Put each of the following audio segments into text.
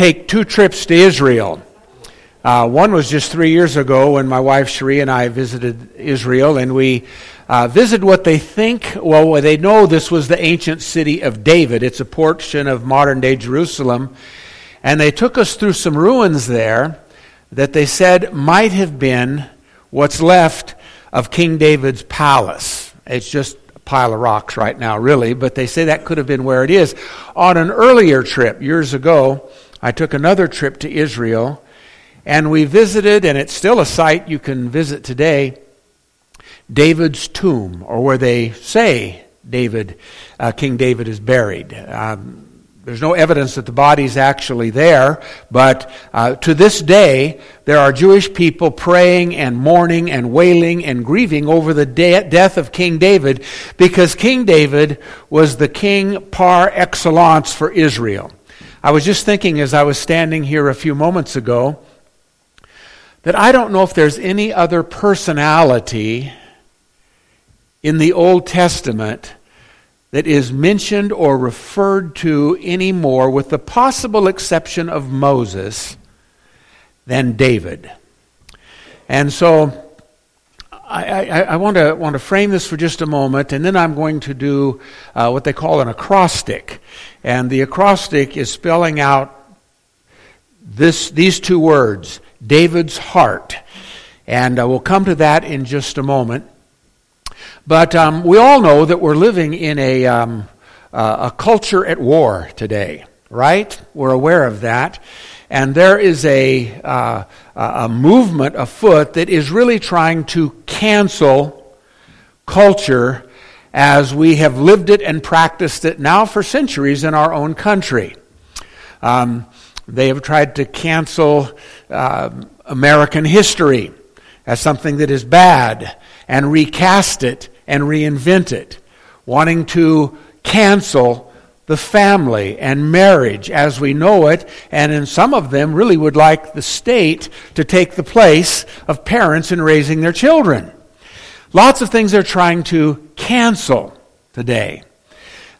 take two trips to Israel. Uh, one was just three years ago when my wife Cherie and I visited Israel, and we uh, visited what they think, well, they know this was the ancient city of David. It's a portion of modern day Jerusalem. And they took us through some ruins there that they said might have been what's left of King David's palace. It's just a pile of rocks right now, really, but they say that could have been where it is. On an earlier trip, years ago, I took another trip to Israel and we visited, and it's still a site you can visit today, David's tomb, or where they say David, uh, King David is buried. Um, there's no evidence that the body's actually there, but uh, to this day, there are Jewish people praying and mourning and wailing and grieving over the de- death of King David because King David was the king par excellence for Israel. I was just thinking as I was standing here a few moments ago that I don't know if there's any other personality in the Old Testament that is mentioned or referred to anymore, with the possible exception of Moses, than David. And so I, I, I, want, to, want to frame this for just a moment, and then I'm going to do uh, what they call an acrostic. And the acrostic is spelling out this, these two words David's heart. And uh, we'll come to that in just a moment. But um, we all know that we're living in a, um, uh, a culture at war today, right? We're aware of that. And there is a, uh, a movement afoot that is really trying to cancel culture as we have lived it and practiced it now for centuries in our own country. Um, they have tried to cancel uh, American history as something that is bad and recast it and reinvent it, wanting to cancel the family and marriage as we know it, and in some of them really would like the state to take the place of parents in raising their children. Lots of things they're trying to cancel today.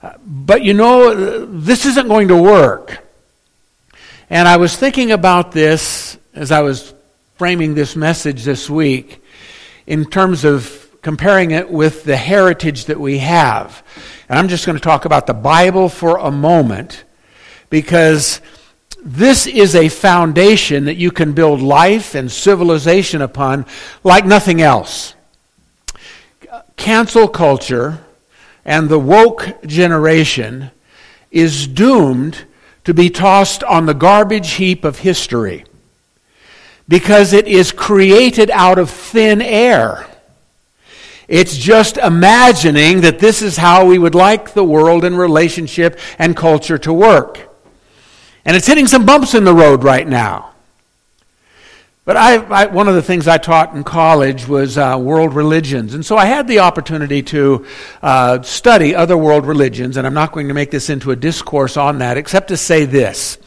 Uh, but you know, uh, this isn't going to work. And I was thinking about this as I was framing this message this week in terms of comparing it with the heritage that we have. And I'm just going to talk about the Bible for a moment because this is a foundation that you can build life and civilization upon like nothing else. Cancel culture and the woke generation is doomed to be tossed on the garbage heap of history because it is created out of thin air. It's just imagining that this is how we would like the world and relationship and culture to work. And it's hitting some bumps in the road right now. But I, I, one of the things I taught in college was uh, world religions. And so I had the opportunity to uh, study other world religions, and I'm not going to make this into a discourse on that, except to say this.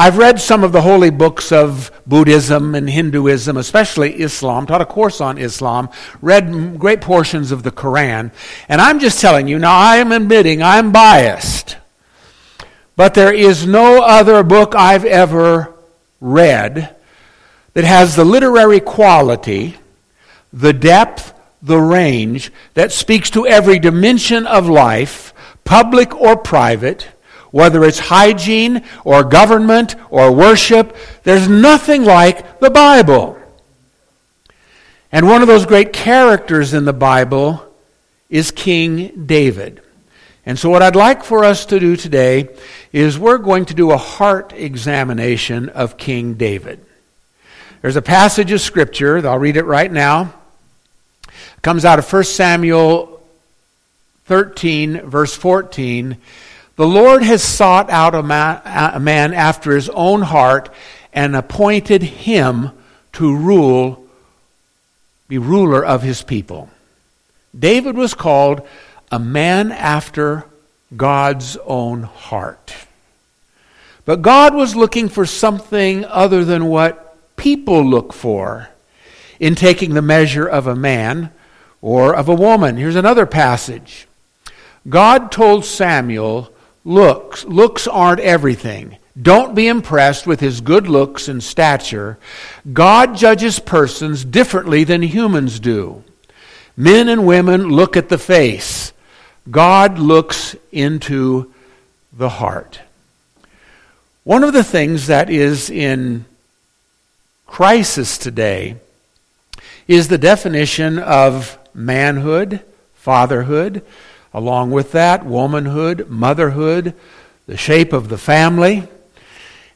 I've read some of the holy books of Buddhism and Hinduism, especially Islam, taught a course on Islam, read great portions of the Quran, and I'm just telling you, now I am admitting I'm biased, but there is no other book I've ever read that has the literary quality, the depth, the range that speaks to every dimension of life, public or private, whether it's hygiene or government or worship, there's nothing like the Bible. And one of those great characters in the Bible is King David. And so, what I'd like for us to do today is we're going to do a heart examination of King David. There's a passage of Scripture, I'll read it right now. It comes out of 1 Samuel 13, verse 14. The Lord has sought out a man, a man after his own heart and appointed him to rule, be ruler of his people. David was called a man after God's own heart. But God was looking for something other than what people look for in taking the measure of a man or of a woman. Here's another passage. God told Samuel, looks, looks aren't everything. Don't be impressed with his good looks and stature. God judges persons differently than humans do. Men and women look at the face. God looks into the heart. One of the things that is in crisis today is the definition of manhood, fatherhood, along with that, womanhood, motherhood, the shape of the family.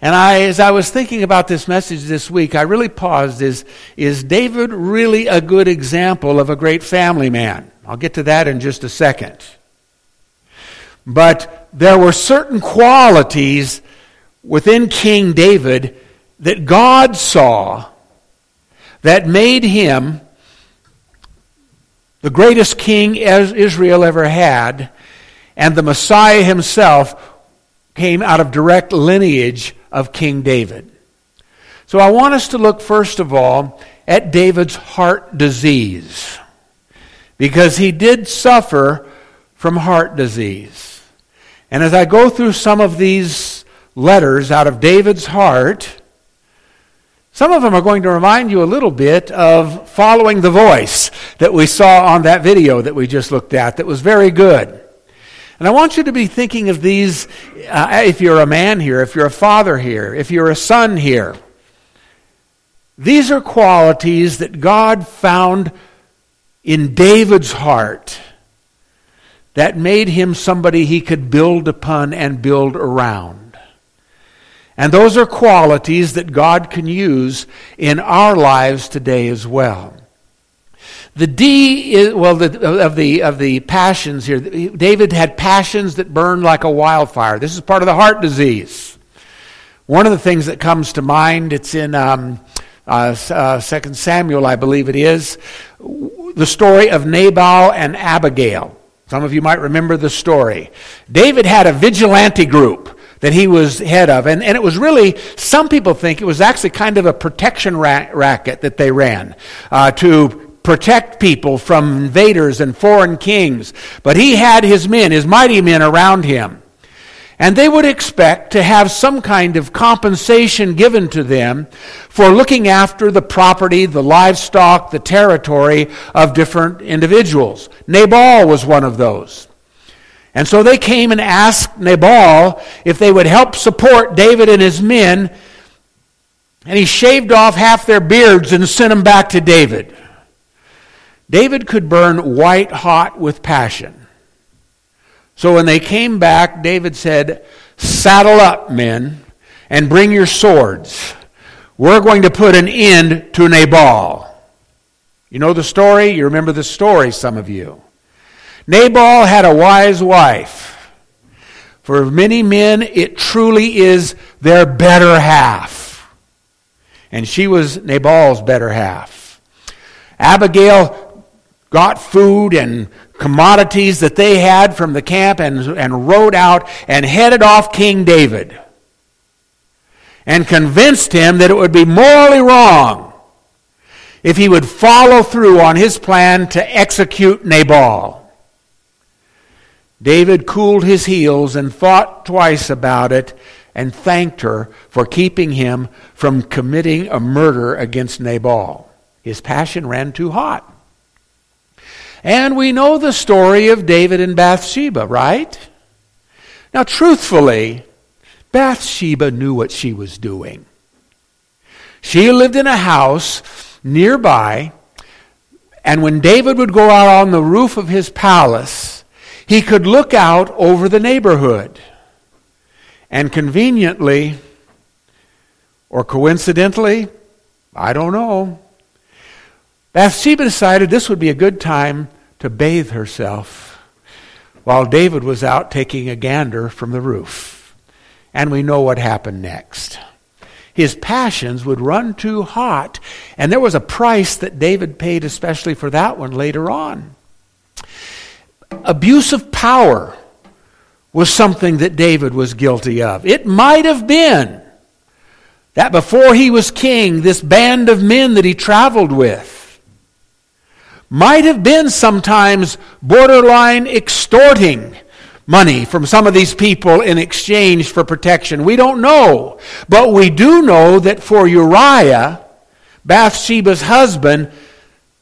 And I, as I was thinking about this message this week, I really paused. Is, is David really a good example of a great family man? I'll get to that in just a second. But there were certain qualities within King David that God saw that made him the greatest king as Israel ever had, and the Messiah himself came out of direct lineage of King David. So I want us to look first of all at David's heart disease because he did suffer from heart disease. And as I go through some of these letters out of David's heart, some of them are going to remind you a little bit of following the voice that we saw on that video that we just looked at that was very good. And I want you to be thinking of these uh, if you're a man here, if you're a father here, if you're a son here. These are qualities that God found in David's heart that made him somebody he could build upon and build around. And those are qualities that God can use in our lives today as well. The D is, well, the, of, the, of the passions here, David had passions that burned like a wildfire. This is part of the heart disease. One of the things that comes to mind, it's in um, uh, uh, 2 Samuel, I believe it is, the story of Nabal and Abigail. Some of you might remember the story. David had a vigilante group that he was head of. And, and it was really, some people think it was actually kind of a protection ra- racket that they ran uh, to protect people from invaders and foreign kings. But he had his men, his mighty men around him. And they would expect to have some kind of compensation given to them for looking after the property, the livestock, the territory of different individuals. Nabal was one of those. And so they came and asked Nabal if they would help support David and his men. And he shaved off half their beards and sent them back to David. David could burn white hot with passion. So when they came back, David said, Saddle up, men, and bring your swords. We're going to put an end to Nabal. You know the story? You remember the story, some of you. Nabal had a wise wife. For many men, it truly is their better half. And she was Nabal's better half. Abigail got food and commodities that they had from the camp and, and rode out and headed off King David and convinced him that it would be morally wrong if he would follow through on his plan to execute Nabal. David cooled his heels and thought twice about it and thanked her for keeping him from committing a murder against Nabal. His passion ran too hot. And we know the story of David and Bathsheba, right? Now, truthfully, Bathsheba knew what she was doing. She lived in a house nearby, and when David would go out on the roof of his palace, he could look out over the neighborhood. And conveniently, or coincidentally, I don't know, Bathsheba decided this would be a good time to bathe herself while David was out taking a gander from the roof. And we know what happened next. His passions would run too hot, and there was a price that David paid especially for that one later on. Abuse of power was something that David was guilty of. It might have been that before he was king, this band of men that he traveled with might have been sometimes borderline extorting money from some of these people in exchange for protection. We don't know. But we do know that for Uriah, Bathsheba's husband,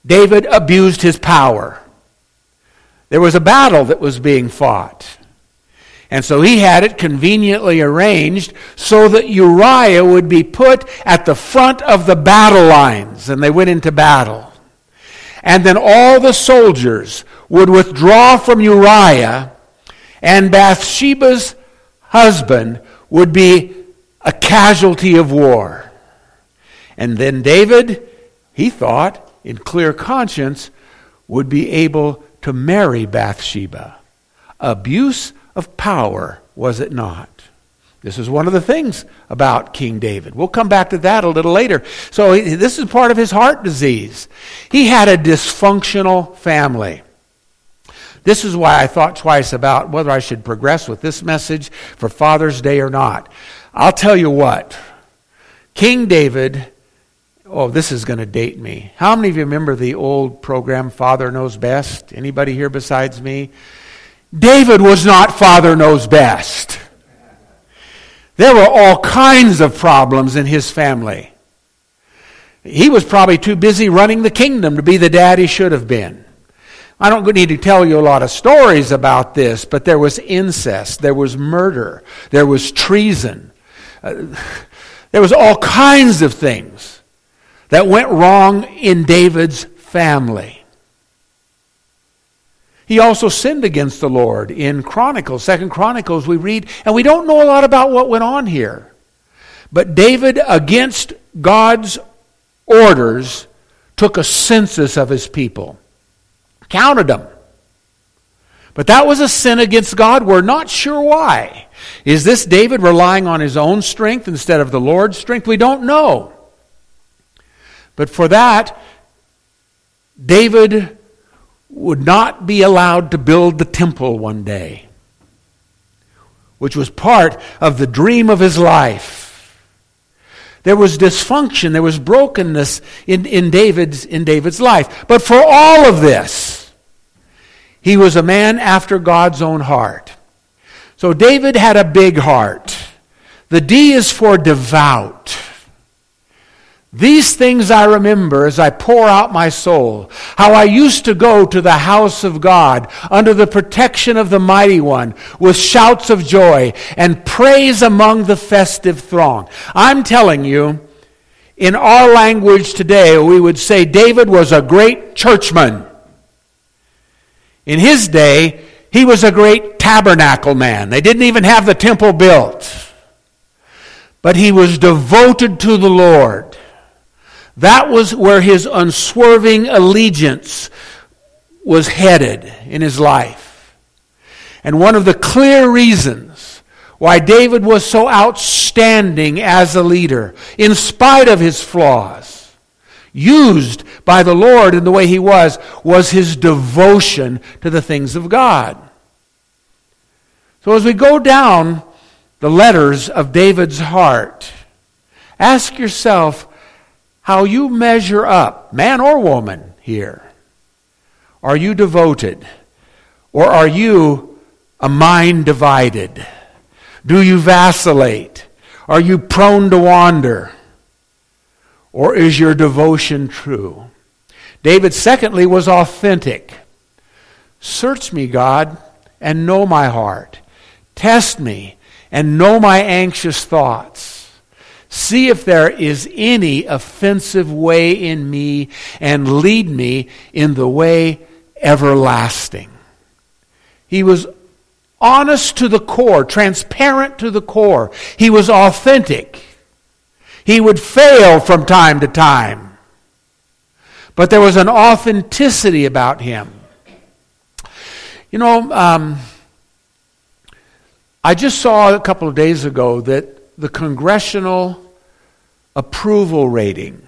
David abused his power. There was a battle that was being fought. And so he had it conveniently arranged so that Uriah would be put at the front of the battle lines, and they went into battle. And then all the soldiers would withdraw from Uriah, and Bathsheba's husband would be a casualty of war. And then David, he thought, in clear conscience, would be able to marry Bathsheba. Abuse of power, was it not? This is one of the things about King David. We'll come back to that a little later. So, this is part of his heart disease. He had a dysfunctional family. This is why I thought twice about whether I should progress with this message for Father's Day or not. I'll tell you what. King David, oh, this is going to date me. How many of you remember the old program Father Knows Best? Anybody here besides me? David was not Father Knows Best. There were all kinds of problems in his family. He was probably too busy running the kingdom to be the dad he should have been. I don't need to tell you a lot of stories about this, but there was incest, there was murder, there was treason, uh, there was all kinds of things that went wrong in David's family. He also sinned against the Lord. In Chronicles, Second Chronicles, we read, and we don't know a lot about what went on here. But David, against God's orders, took a census of his people, counted them. But that was a sin against God. We're not sure why. Is this David relying on his own strength instead of the Lord's strength? We don't know. But for that, David would not be allowed to build the temple one day, which was part of the dream of his life. There was dysfunction, there was brokenness in, in, David's, in David's life. But for all of this, he was a man after God's own heart. So David had a big heart. The D is for devout. These things I remember as I pour out my soul, how I used to go to the house of God under the protection of the Mighty One with shouts of joy and praise among the festive throng. I'm telling you, in our language today, we would say David was a great churchman. In his day, he was a great tabernacle man. They didn't even have the temple built. But he was devoted to the Lord. That was where his unswerving allegiance was headed in his life. And one of the clear reasons why David was so outstanding as a leader, in spite of his flaws, used by the Lord in the way he was, was his devotion to the things of God. So as we go down the letters of David's heart, ask yourself, how you measure up, man or woman here. Are you devoted? Or are you a mind divided? Do you vacillate? Are you prone to wander? Or is your devotion true? David, secondly, was authentic. Search me, God, and know my heart. Test me and know my anxious thoughts. See if there is any offensive way in me and lead me in the way everlasting. He was honest to the core, transparent to the core. He was authentic. He would fail from time to time. But there was an authenticity about him. You know, um, I just saw a couple of days ago that the congressional approval rating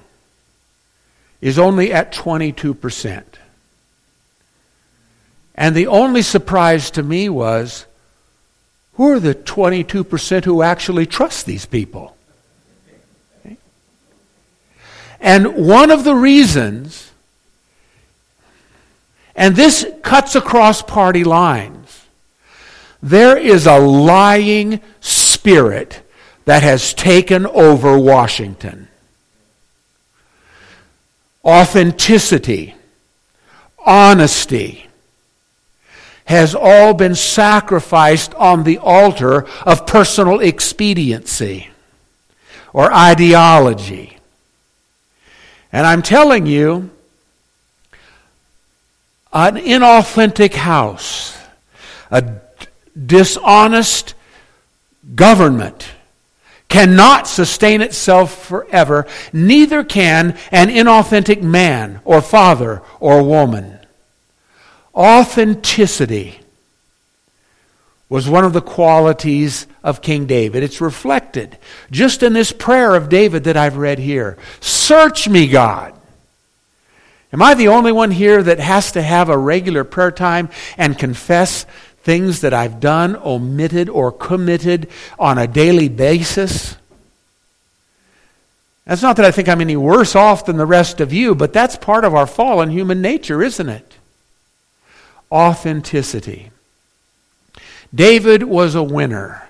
is only at 22%. And the only surprise to me was who are the 22% who actually trust these people? And one of the reasons, and this cuts across party lines, There is a lying spirit that has taken over Washington. Authenticity, honesty, has all been sacrificed on the altar of personal expediency or ideology. And I'm telling you, an inauthentic house, a dishonest government cannot sustain itself forever, neither can an inauthentic man or father or woman. Authenticity was one of the qualities of King David. It's reflected just in this prayer of David that I've read here. Search me, God. Am I the only one here that has to have a regular prayer time and confess things that I've done, omitted, or committed on a daily basis? That's not that I think I'm any worse off than the rest of you, but that's part of our fallen human nature, isn't it? Authenticity. David was a winner.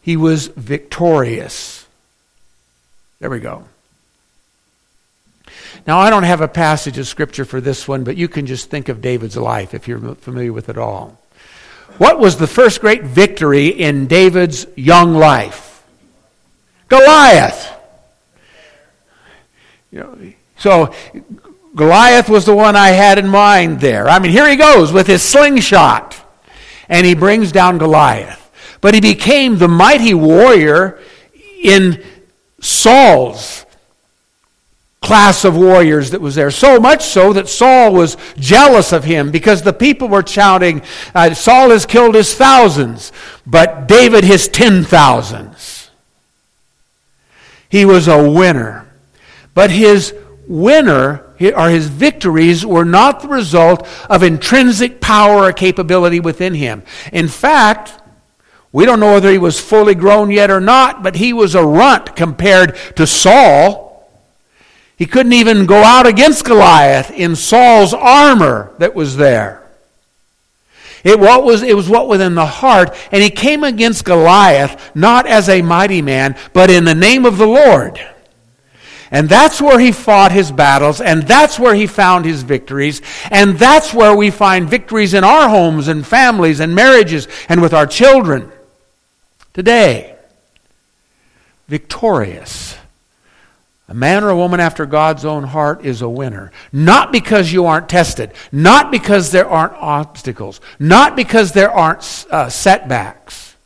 He was victorious. There we go. Now, I don't have a passage of scripture for this one, but you can just think of David's life if you're familiar with it all. What was the first great victory in David's young life? Goliath. You know, so Goliath was the one I had in mind there. I mean, here he goes with his slingshot, and he brings down Goliath. But he became the mighty warrior in Saul's class of warriors that was there. So much so that Saul was jealous of him because the people were shouting, uh, Saul has killed his thousands, but David his ten thousands. He was a winner. But his winner or his victories were not the result of intrinsic power or capability within him. In fact, we don't know whether he was fully grown yet or not, but he was a runt compared to Saul. He couldn't even go out against Goliath in Saul's armor that was there. It, what was, it was what was in the heart, and he came against Goliath not as a mighty man, but in the name of the Lord. And that's where he fought his battles, and that's where he found his victories, and that's where we find victories in our homes and families and marriages and with our children. Today, victorious a man or a woman after God's own heart is a winner. Not because you aren't tested, not because there aren't obstacles, not because there aren't uh, setbacks,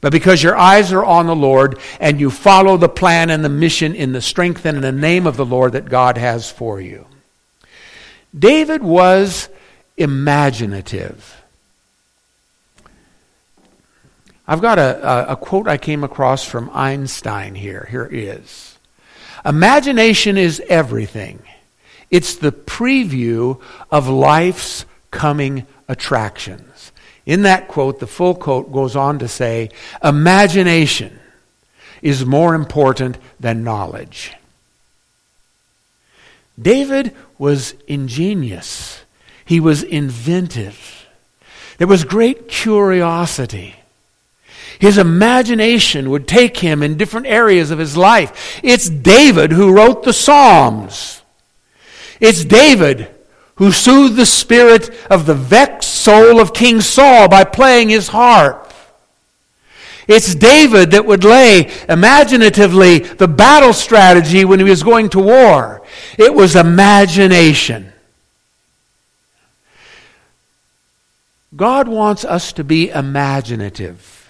but because your eyes are on the Lord and you follow the plan and the mission in the strength and in the name of the Lord that God has for you. David was imaginative. I've got a, a, a quote I came across from Einstein here. Here it is. Imagination is everything. It's the preview of life's coming attractions. In that quote, the full quote goes on to say, Imagination is more important than knowledge. David was ingenious, he was inventive. There was great curiosity. His imagination would take him in different areas of his life. It's David who wrote the Psalms. It's David who soothed the spirit of the vexed soul of King Saul by playing his harp. It's David that would lay imaginatively the battle strategy when he was going to war. It was imagination. God wants us to be imaginative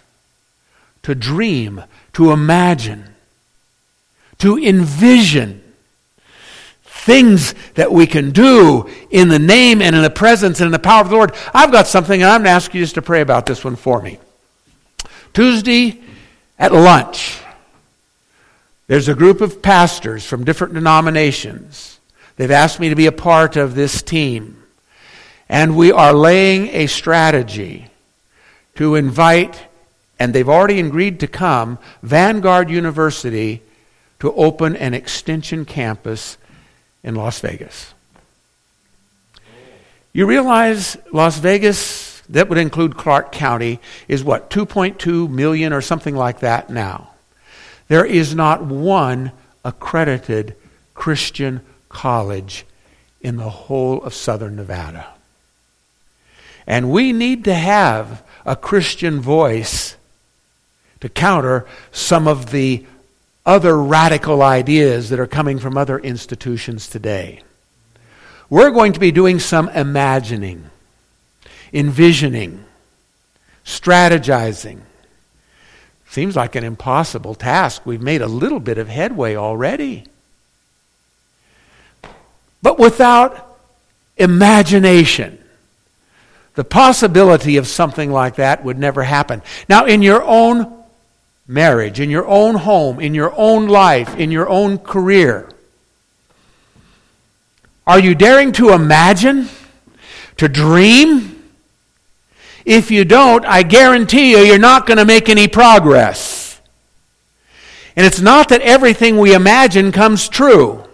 to dream, to imagine, to envision things that we can do in the name and in the presence and in the power of the Lord. I've got something, and I'm going to ask you just to pray about this one for me. Tuesday at lunch, there's a group of pastors from different denominations. They've asked me to be a part of this team. And we are laying a strategy to invite and they've already agreed to come, Vanguard University, to open an extension campus in Las Vegas. You realize Las Vegas, that would include Clark County, is what, 2.2 million or something like that now. There is not one accredited Christian college in the whole of southern Nevada. And we need to have a Christian voice to counter some of the other radical ideas that are coming from other institutions today. We're going to be doing some imagining, envisioning, strategizing. Seems like an impossible task. We've made a little bit of headway already. But without imagination, the possibility of something like that would never happen. Now, in your own marriage, in your own home, in your own life, in your own career, are you daring to imagine? To dream? If you don't, I guarantee you, you're not going to make any progress. And it's not that everything we imagine comes true.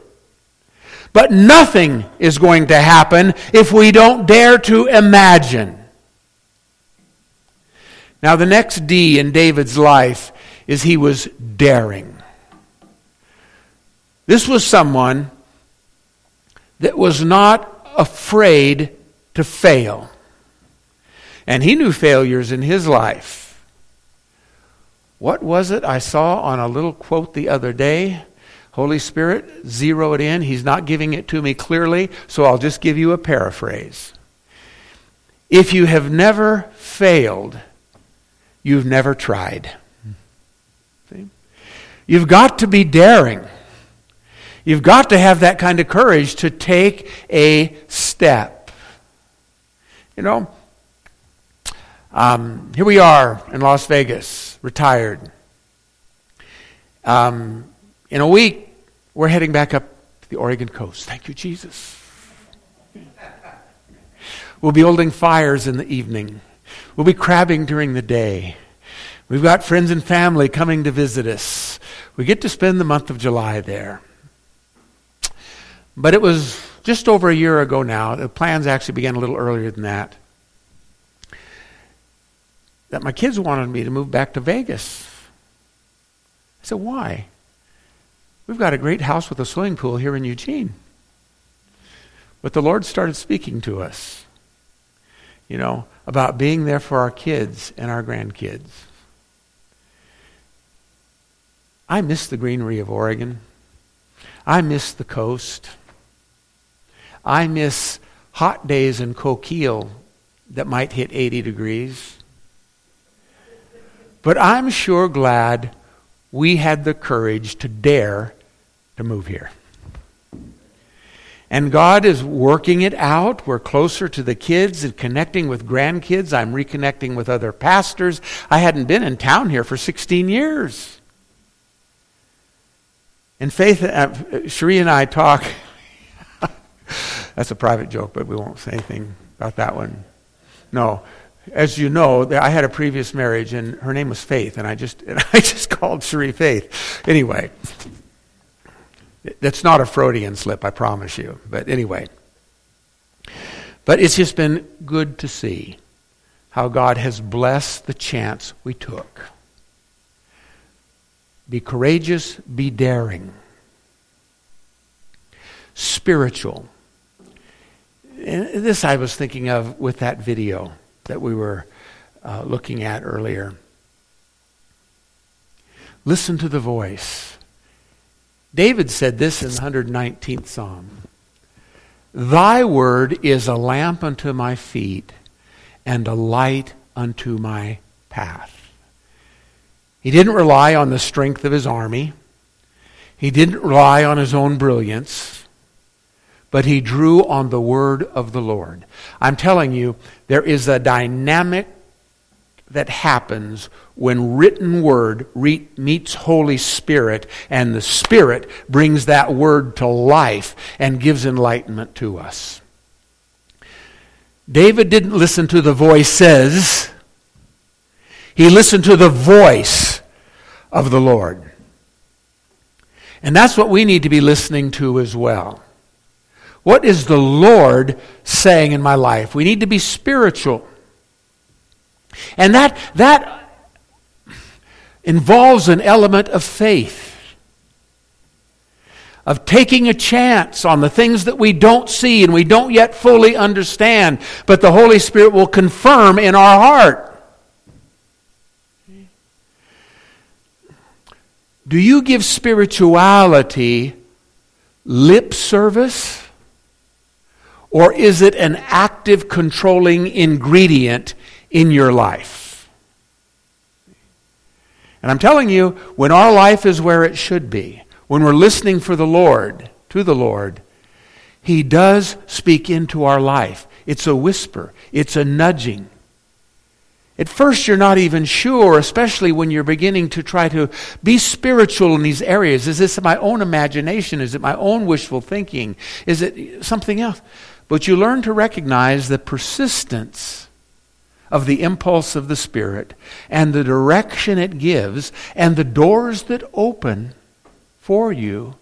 But nothing is going to happen if we don't dare to imagine. Now, the next D in David's life is he was daring. This was someone that was not afraid to fail. And he knew failures in his life. What was it I saw on a little quote the other day? Holy Spirit, zero it in. He's not giving it to me clearly, so I'll just give you a paraphrase. If you have never failed, you've never tried. You've got to be daring. You've got to have that kind of courage to take a step. You know, um, here we are in Las Vegas, retired. Um, in a week, we're heading back up to the Oregon coast. Thank you, Jesus. We'll be holding fires in the evening. We'll be crabbing during the day. We've got friends and family coming to visit us. We get to spend the month of July there. But it was just over a year ago now. The plans actually began a little earlier than that. That my kids wanted me to move back to Vegas. I said, why? We've got a great house with a swimming pool here in Eugene. But the Lord started speaking to us, you know, about being there for our kids and our grandkids. I miss the greenery of Oregon. I miss the coast. I miss hot days in Coquille that might hit 80 degrees. But I'm sure glad we had the courage to dare to move here. And God is working it out. We're closer to the kids and connecting with grandkids. I'm reconnecting with other pastors. I hadn't been in town here for 16 years. And Faith, uh, Cherie and I talk. That's a private joke, but we won't say anything about that one. No. As you know, I had a previous marriage, and her name was Faith, and I just, and I just called Cherie Faith. Anyway, that's not a Freudian slip, I promise you. But anyway. But it's just been good to see how God has blessed the chance we took. Be courageous, be daring. Spiritual. And this I was thinking of with that video that we were uh, looking at earlier. Listen to the voice. David said this in the 119th Psalm Thy word is a lamp unto my feet and a light unto my path. He didn't rely on the strength of his army. He didn't rely on his own brilliance, but he drew on the word of the Lord. I'm telling you, there is a dynamic that happens when written word re- meets Holy Spirit and the Spirit brings that word to life and gives enlightenment to us. David didn't listen to the voices. He listened to the voice of the Lord. And that's what we need to be listening to as well. What is the Lord saying in my life? We need to be spiritual. And that, that involves an element of faith, of taking a chance on the things that we don't see and we don't yet fully understand, but the Holy Spirit will confirm in our heart. Do you give spirituality lip service? Or is it an active controlling ingredient in your life? And I'm telling you, when our life is where it should be, when we're listening for the Lord, to the Lord, He does speak into our life. It's a whisper, it's a nudging. At first, you're not even sure, especially when you're beginning to try to be spiritual in these areas. Is this my own imagination? Is it my own wishful thinking? Is it something else? But you learn to recognize the persistence of the impulse of the Spirit and the direction it gives and the doors that open for you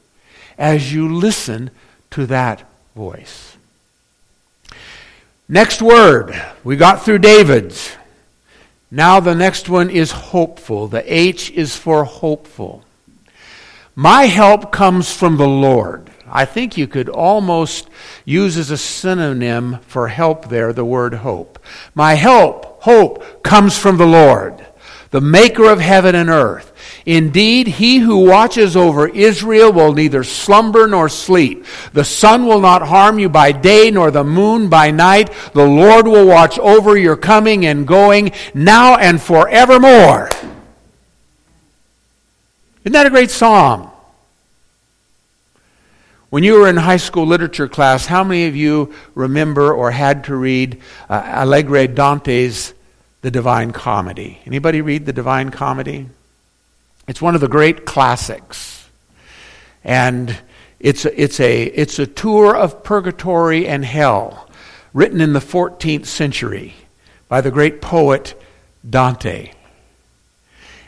as you listen to that voice. Next word. We got through David's. Now the next one is hopeful. The H is for hopeful. My help comes from the Lord. I think you could almost use as a synonym for help there the word hope. My help, hope, comes from the Lord, the maker of heaven and earth. Indeed, he who watches over Israel will neither slumber nor sleep. The sun will not harm you by day, nor the moon by night. The Lord will watch over your coming and going now and forevermore. Isn't that a great psalm? When you were in high school literature class, how many of you remember or had to read uh, Alighieri Dante's The Divine Comedy? Anybody read The Divine Comedy? It's one of the great classics. And it's a, it's a, it's a tour of purgatory and hell written in the 14th century by the great poet Dante.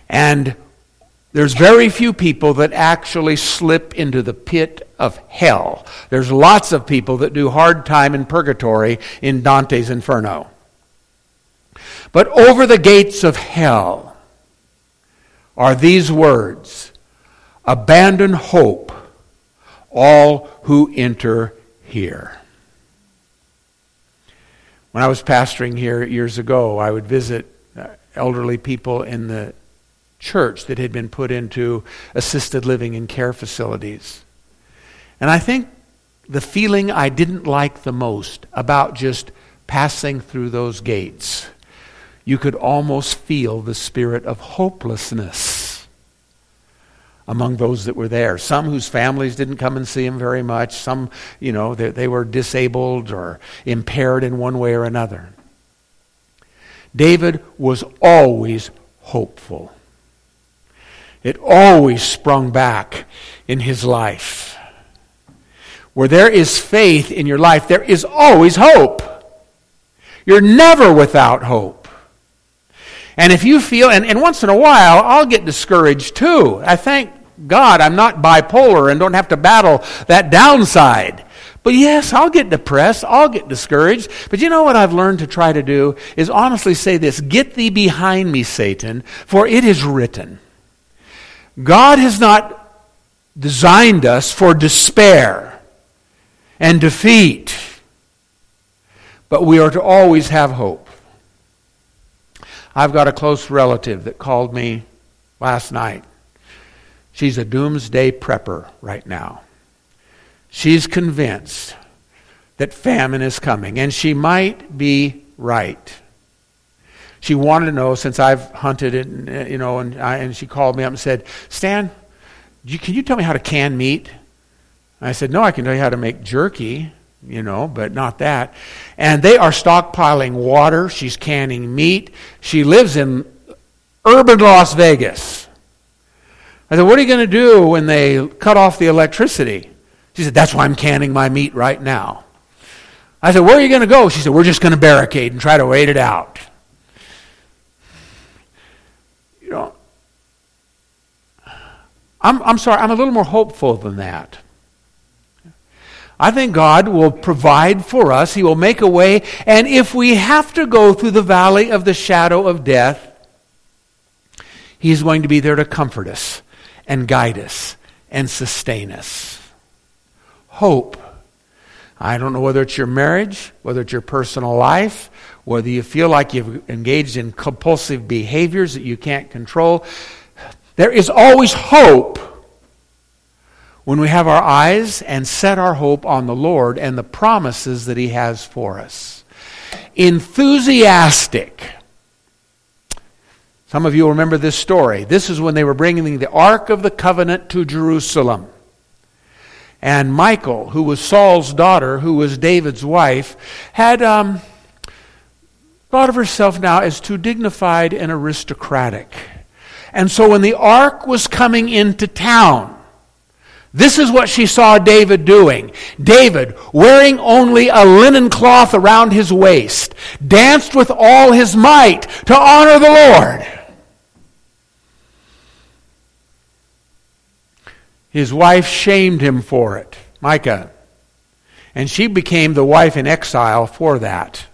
And there's very few people that actually slip into the pit of hell. There's lots of people that do hard time in purgatory in Dante's Inferno. But over the gates of hell, are these words Abandon hope, all who enter here. When I was pastoring here years ago, I would visit uh, elderly people in the church that had been put into assisted living and care facilities. And I think the feeling I didn't like the most about just passing through those gates you could almost feel the spirit of hopelessness among those that were there. Some whose families didn't come and see him very much. Some, you know, they, they were disabled or impaired in one way or another. David was always hopeful. It always sprung back in his life. Where there is faith in your life, there is always hope. You're never without hope. And if you feel, and, and once in a while, I'll get discouraged too. I thank God I'm not bipolar and don't have to battle that downside. But yes, I'll get depressed. I'll get discouraged. But you know what I've learned to try to do is honestly say this Get thee behind me, Satan, for it is written. God has not designed us for despair and defeat, but we are to always have hope. I've got a close relative that called me last night. She's a doomsday prepper right now. She's convinced that famine is coming, and she might be right. She wanted to know since I've hunted it, uh, you know, and, I, and she called me up and said, Stan, you, can you tell me how to can meat? I said, No, I can tell you how to make jerky you know, but not that. And they are stockpiling water. She's canning meat. She lives in urban Las Vegas. I said, What are you going to do when they cut off the electricity? She said, That's why I'm canning my meat right now. I said, Where are you going to go? She said, We're just going to barricade and try to wait it out. You know, I'm, I'm sorry, I'm a little more hopeful than that. I think God will provide for us. He will make a way. And if we have to go through the valley of the shadow of death, He's going to be there to comfort us and guide us and sustain us. Hope. I don't know whether it's your marriage, whether it's your personal life, whether you feel like you've engaged in compulsive behaviors that you can't control. There is always hope when we have our eyes and set our hope on the Lord and the promises that He has for us. Enthusiastic. Some of you remember this story. This is when they were bringing the Ark of the Covenant to Jerusalem. And Michal, who was Saul's daughter, who was David's wife, had um, thought of herself now as too dignified and aristocratic. And so when the ark was coming into town, this is what she saw David doing. David, wearing only a linen cloth around his waist, danced with all his might to honor the Lord. His wife shamed him for it, Michal. And she became the wife in exile for that.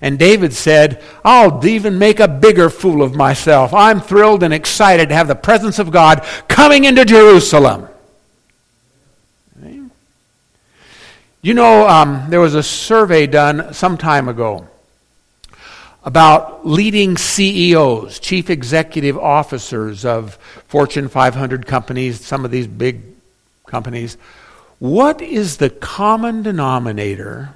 And David said, I'll even make a bigger fool of myself. I'm thrilled and excited to have the presence of God coming into Jerusalem. You know, um, there was a survey done some time ago about leading CEOs, chief executive officers of Fortune 500 companies, some of these big companies. What is the common denominator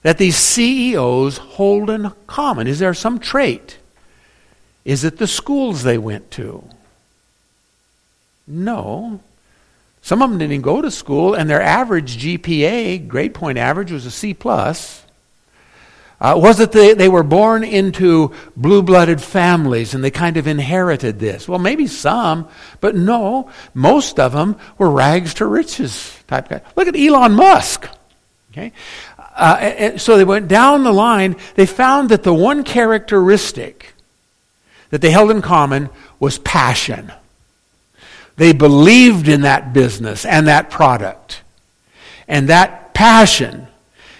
that these CEOs hold in common? Is there some trait? Is it the schools they went to? No. Some of them didn't go to school, and their average GPA, grade point average, was a C plus. Uh, was it they, they were born into blue blooded families and they kind of inherited this? Well, maybe some, but no, most of them were rags to riches type guys. Look at Elon Musk. Okay? Uh, so they went down the line. They found that the one characteristic that they held in common was passion. They believed in that business and that product. And that passion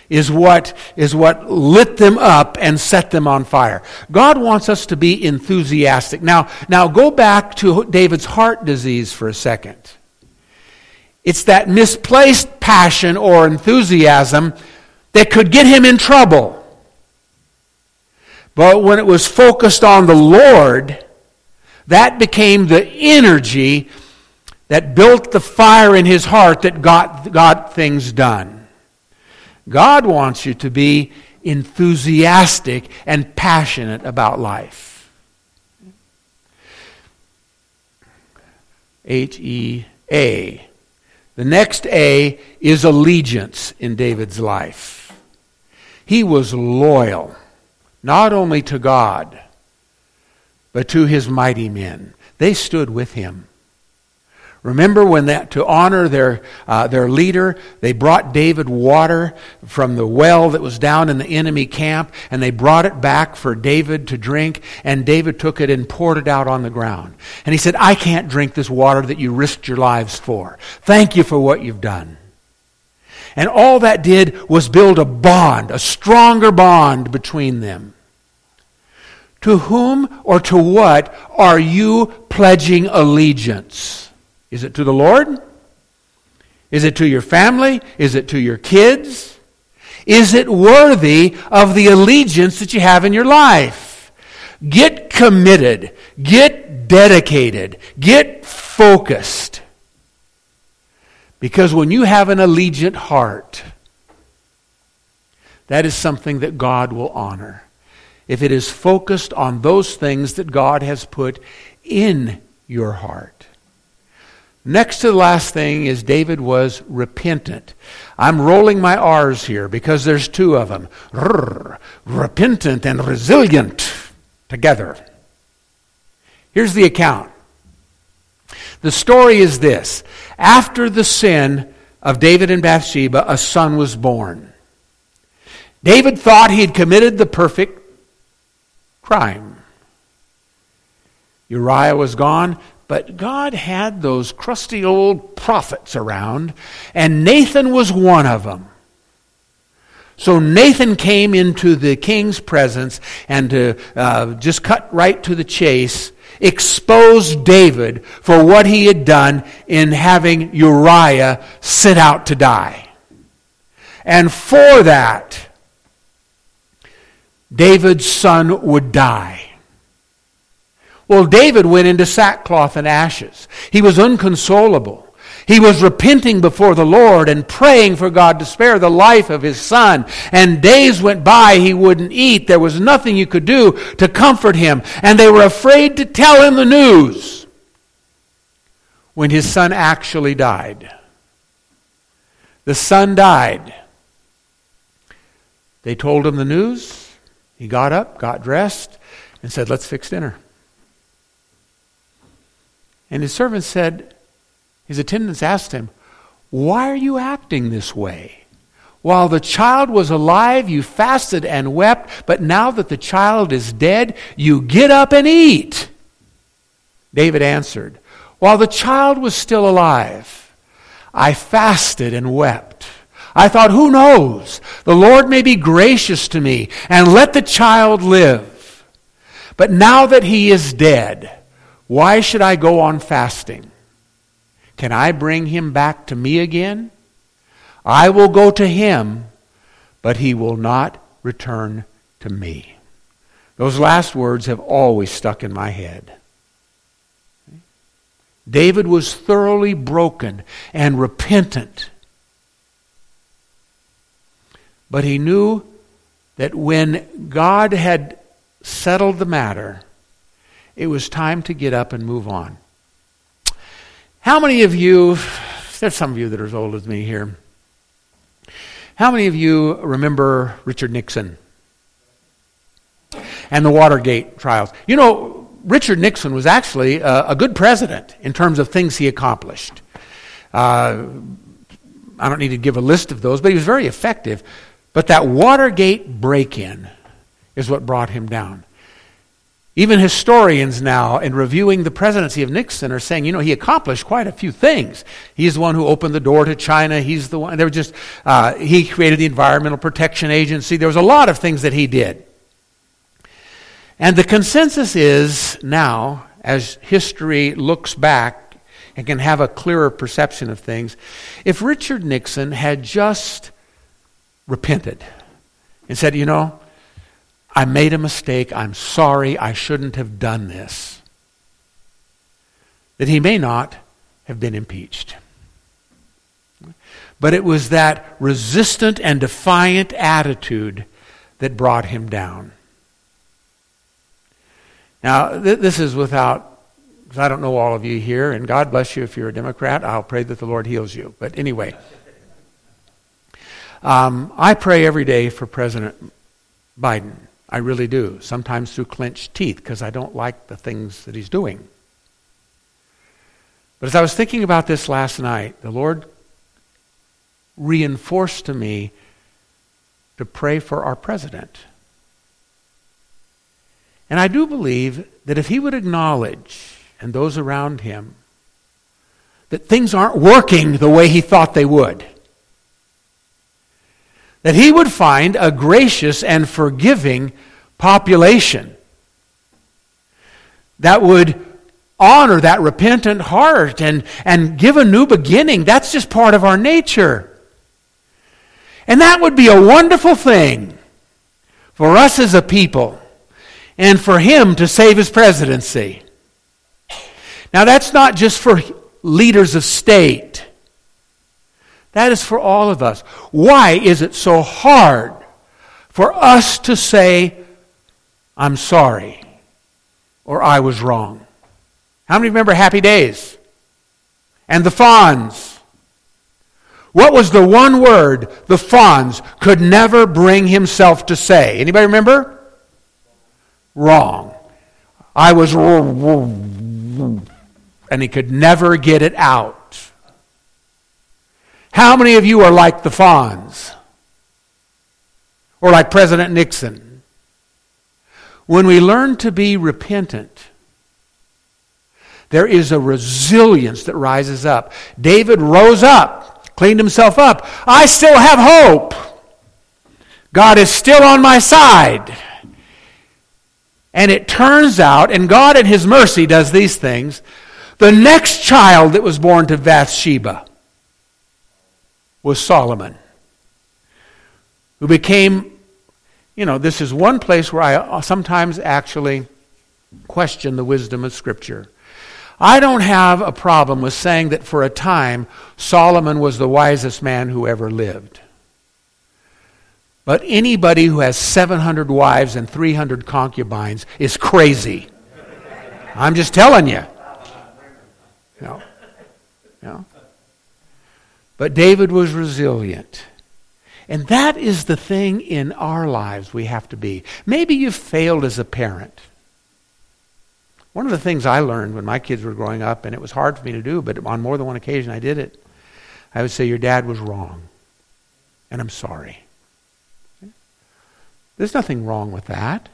is what, is what lit them up and set them on fire. God wants us to be enthusiastic. Now, now go back to David's heart disease for a second. It's that misplaced passion or enthusiasm that could get him in trouble. But when it was focused on the Lord, that became the energy that built the fire in his heart that got, got things done. God wants you to be enthusiastic and passionate about life. H E A. The next A is allegiance in David's life. He was loyal, not only to God, but to his mighty men. They stood with him. Remember when that, to honor their, uh, their leader, they brought David water from the well that was down in the enemy camp, and they brought it back for David to drink, and David took it and poured it out on the ground. And he said, I can't drink this water that you risked your lives for. Thank you for what you've done. And all that did was build a bond, a stronger bond between them. To whom or to what are you pledging allegiance? Is it to the Lord? Is it to your family? Is it to your kids? Is it worthy of the allegiance that you have in your life? Get committed. Get dedicated. Get focused. Because when you have an allegiant heart, that is something that God will honor. If it is focused on those things that God has put in your heart. Next to the last thing is David was repentant. I'm rolling my R's here because there's two of them. Rrr, repentant and resilient together. Here's the account. The story is this. After the sin of David and Bathsheba, a son was born. David thought he had committed the perfect crime. Uriah was gone. But God had those crusty old prophets around, and Nathan was one of them. So Nathan came into the king's presence and to uh, just cut right to the chase, exposed David for what he had done in having Uriah sent out to die. And for that, David's son would die. Well, David went into sackcloth and ashes. He was inconsolable. He was repenting before the Lord and praying for God to spare the life of his son. And days went by, he wouldn't eat. There was nothing you could do to comfort him. And they were afraid to tell him the news when his son actually died. The son died. They told him the news. He got up, got dressed, and said, Let's fix dinner. And his servant said, his attendants asked him, Why are you acting this way? While the child was alive, you fasted and wept, but now that the child is dead, you get up and eat. David answered, While the child was still alive, I fasted and wept. I thought, Who knows? The Lord may be gracious to me and let the child live. But now that he is dead, why should I go on fasting? Can I bring him back to me again? I will go to him, but he will not return to me. Those last words have always stuck in my head. David was thoroughly broken and repentant. But he knew that when God had settled the matter, it was time to get up and move on. How many of you, there's some of you that are as old as me here, how many of you remember Richard Nixon and the Watergate trials? You know, Richard Nixon was actually a, a good president in terms of things he accomplished. Uh, I don't need to give a list of those, but he was very effective. But that Watergate break in is what brought him down. Even historians now, in reviewing the presidency of Nixon, are saying, you know, he accomplished quite a few things. He's the one who opened the door to China. He's the one, there were just, uh, he created the Environmental Protection Agency. There was a lot of things that he did. And the consensus is now, as history looks back and can have a clearer perception of things, if Richard Nixon had just repented and said, you know, I made a mistake. I'm sorry. I shouldn't have done this. That he may not have been impeached. But it was that resistant and defiant attitude that brought him down. Now, th- this is without, because I don't know all of you here, and God bless you if you're a Democrat. I'll pray that the Lord heals you. But anyway, um, I pray every day for President Biden. I really do. Sometimes through clenched teeth because I don't like the things that he's doing. But as I was thinking about this last night, the Lord reinforced to me to pray for our president. And I do believe that if he would acknowledge, and those around him, that things aren't working the way he thought they would, that he would find a gracious and forgiving population that would honor that repentant heart and, and give a new beginning. That's just part of our nature. And that would be a wonderful thing for us as a people and for him to save his presidency. Now, that's not just for leaders of state. That is for all of us. Why is it so hard for us to say, I'm sorry, or I was wrong? How many remember Happy Days? And the Fonz? What was the one word the Fonz could never bring himself to say? Anybody remember? Wrong. I was wrong. And he could never get it out. How many of you are like the Fonz? Or like President Nixon? When we learn to be repentant, there is a resilience that rises up. David rose up, cleaned himself up. I still have hope. God is still on my side. And it turns out, and God in His mercy does these things, the next child that was born to Bathsheba was Solomon, who became, you know, this is one place where I uh, sometimes actually question the wisdom of Scripture. I don't have a problem with saying that for a time Solomon was the wisest man who ever lived. But anybody who has 700 wives and 300 concubines is crazy. I'm just telling you. Know. But David was resilient. And that is the thing in our lives we have to be. Maybe you've failed as a parent. One of the things I learned when my kids were growing up, and it was hard for me to do, but on more than one occasion I did it, I would say, Your dad was wrong, and I'm sorry. There's nothing wrong with that.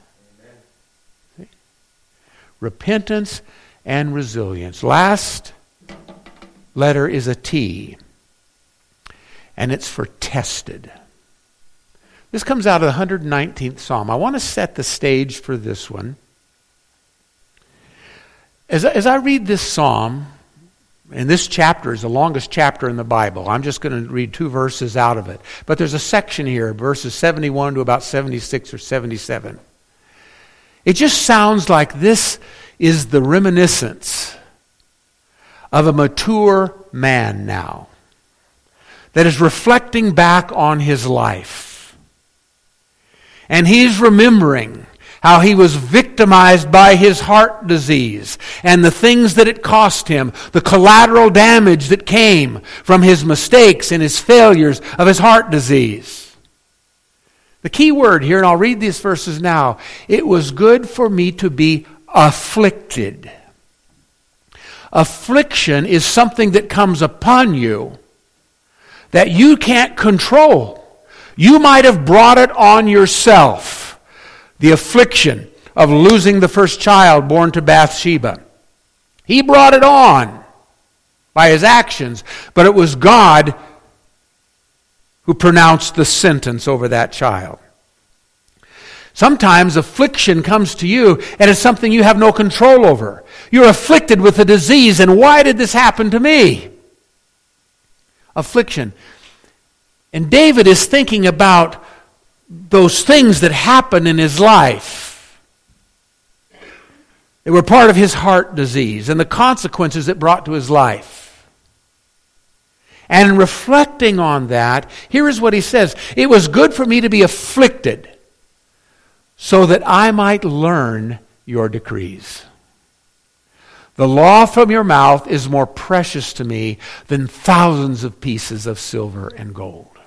Repentance and resilience. Last letter is a T, and it's for tested. This comes out of the 119th Psalm. I want to set the stage for this one. As, as I read this psalm, and this chapter is the longest chapter in the Bible. I'm just going to read two verses out of it. But there's a section here, verses 71 to about 76 or 77. It just sounds like this is the reminiscence of a mature man now that is reflecting back on his life. And he's remembering how he was victimized by his heart disease and the things that it cost him, the collateral damage that came from his mistakes and his failures of his heart disease. The key word here, and I'll read these verses now it was good for me to be afflicted. Affliction is something that comes upon you that you can't control. You might have brought it on yourself the affliction of losing the first child born to Bathsheba. He brought it on by his actions, but it was God who pronounced the sentence over that child. Sometimes affliction comes to you and it's something you have no control over. You're afflicted with a disease, and why did this happen to me? Affliction. And David is thinking about those things that happened in his life. They were part of his heart disease and the consequences it brought to his life. And reflecting on that, here is what he says It was good for me to be afflicted so that I might learn your decrees. The law from your mouth is more precious to me than thousands of pieces of silver and gold.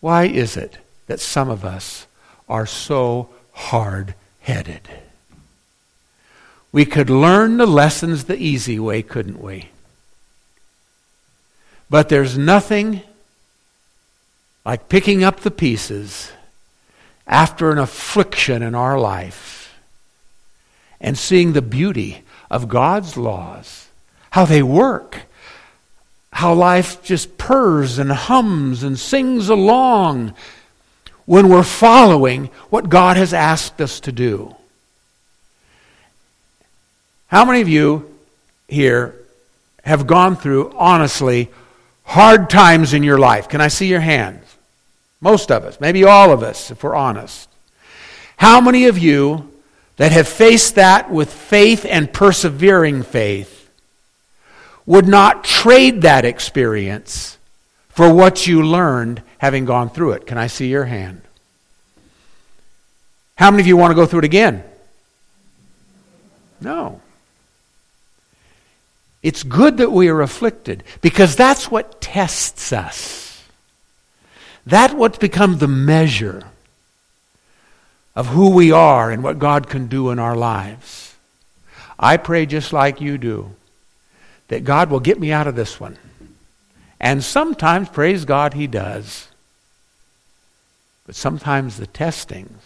Why is it that some of us are so hard headed. We could learn the lessons the easy way, couldn't we? But there's nothing like picking up the pieces after an affliction in our life and seeing the beauty of God's laws, how they work, how life just purrs and hums and sings along when we're following what God has asked us to do. How many of you here have gone through, honestly, hard times in your life? Can I see your hands? Most of us, maybe all of us, if we're honest. How many of you that have faced that with faith and persevering faith would not trade that experience for what you learned having gone through it. Can I see your hand? How many of you want to go through it again? No. It's good that we are afflicted because that's what tests us. That's what's become the measure of who we are and what God can do in our lives. I pray just like you do that God will get me out of this one. And sometimes, praise God, He does. But sometimes the testings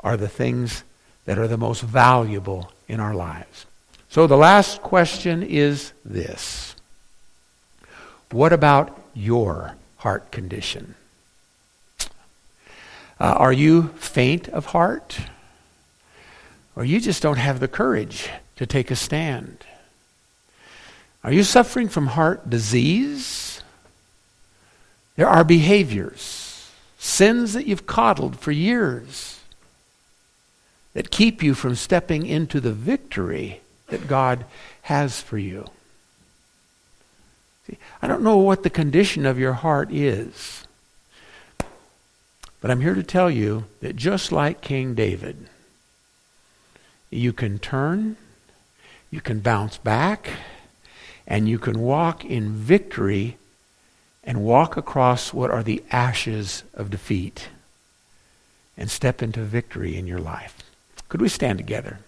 are the things that are the most valuable in our lives. So the last question is this What about your heart condition? Uh, are you faint of heart? Or you just don't have the courage to take a stand? Are you suffering from heart disease? There are behaviors, sins that you've coddled for years that keep you from stepping into the victory that God has for you. See, I don't know what the condition of your heart is. But I'm here to tell you that just like King David, you can turn, you can bounce back, and you can walk in victory and walk across what are the ashes of defeat and step into victory in your life. Could we stand together?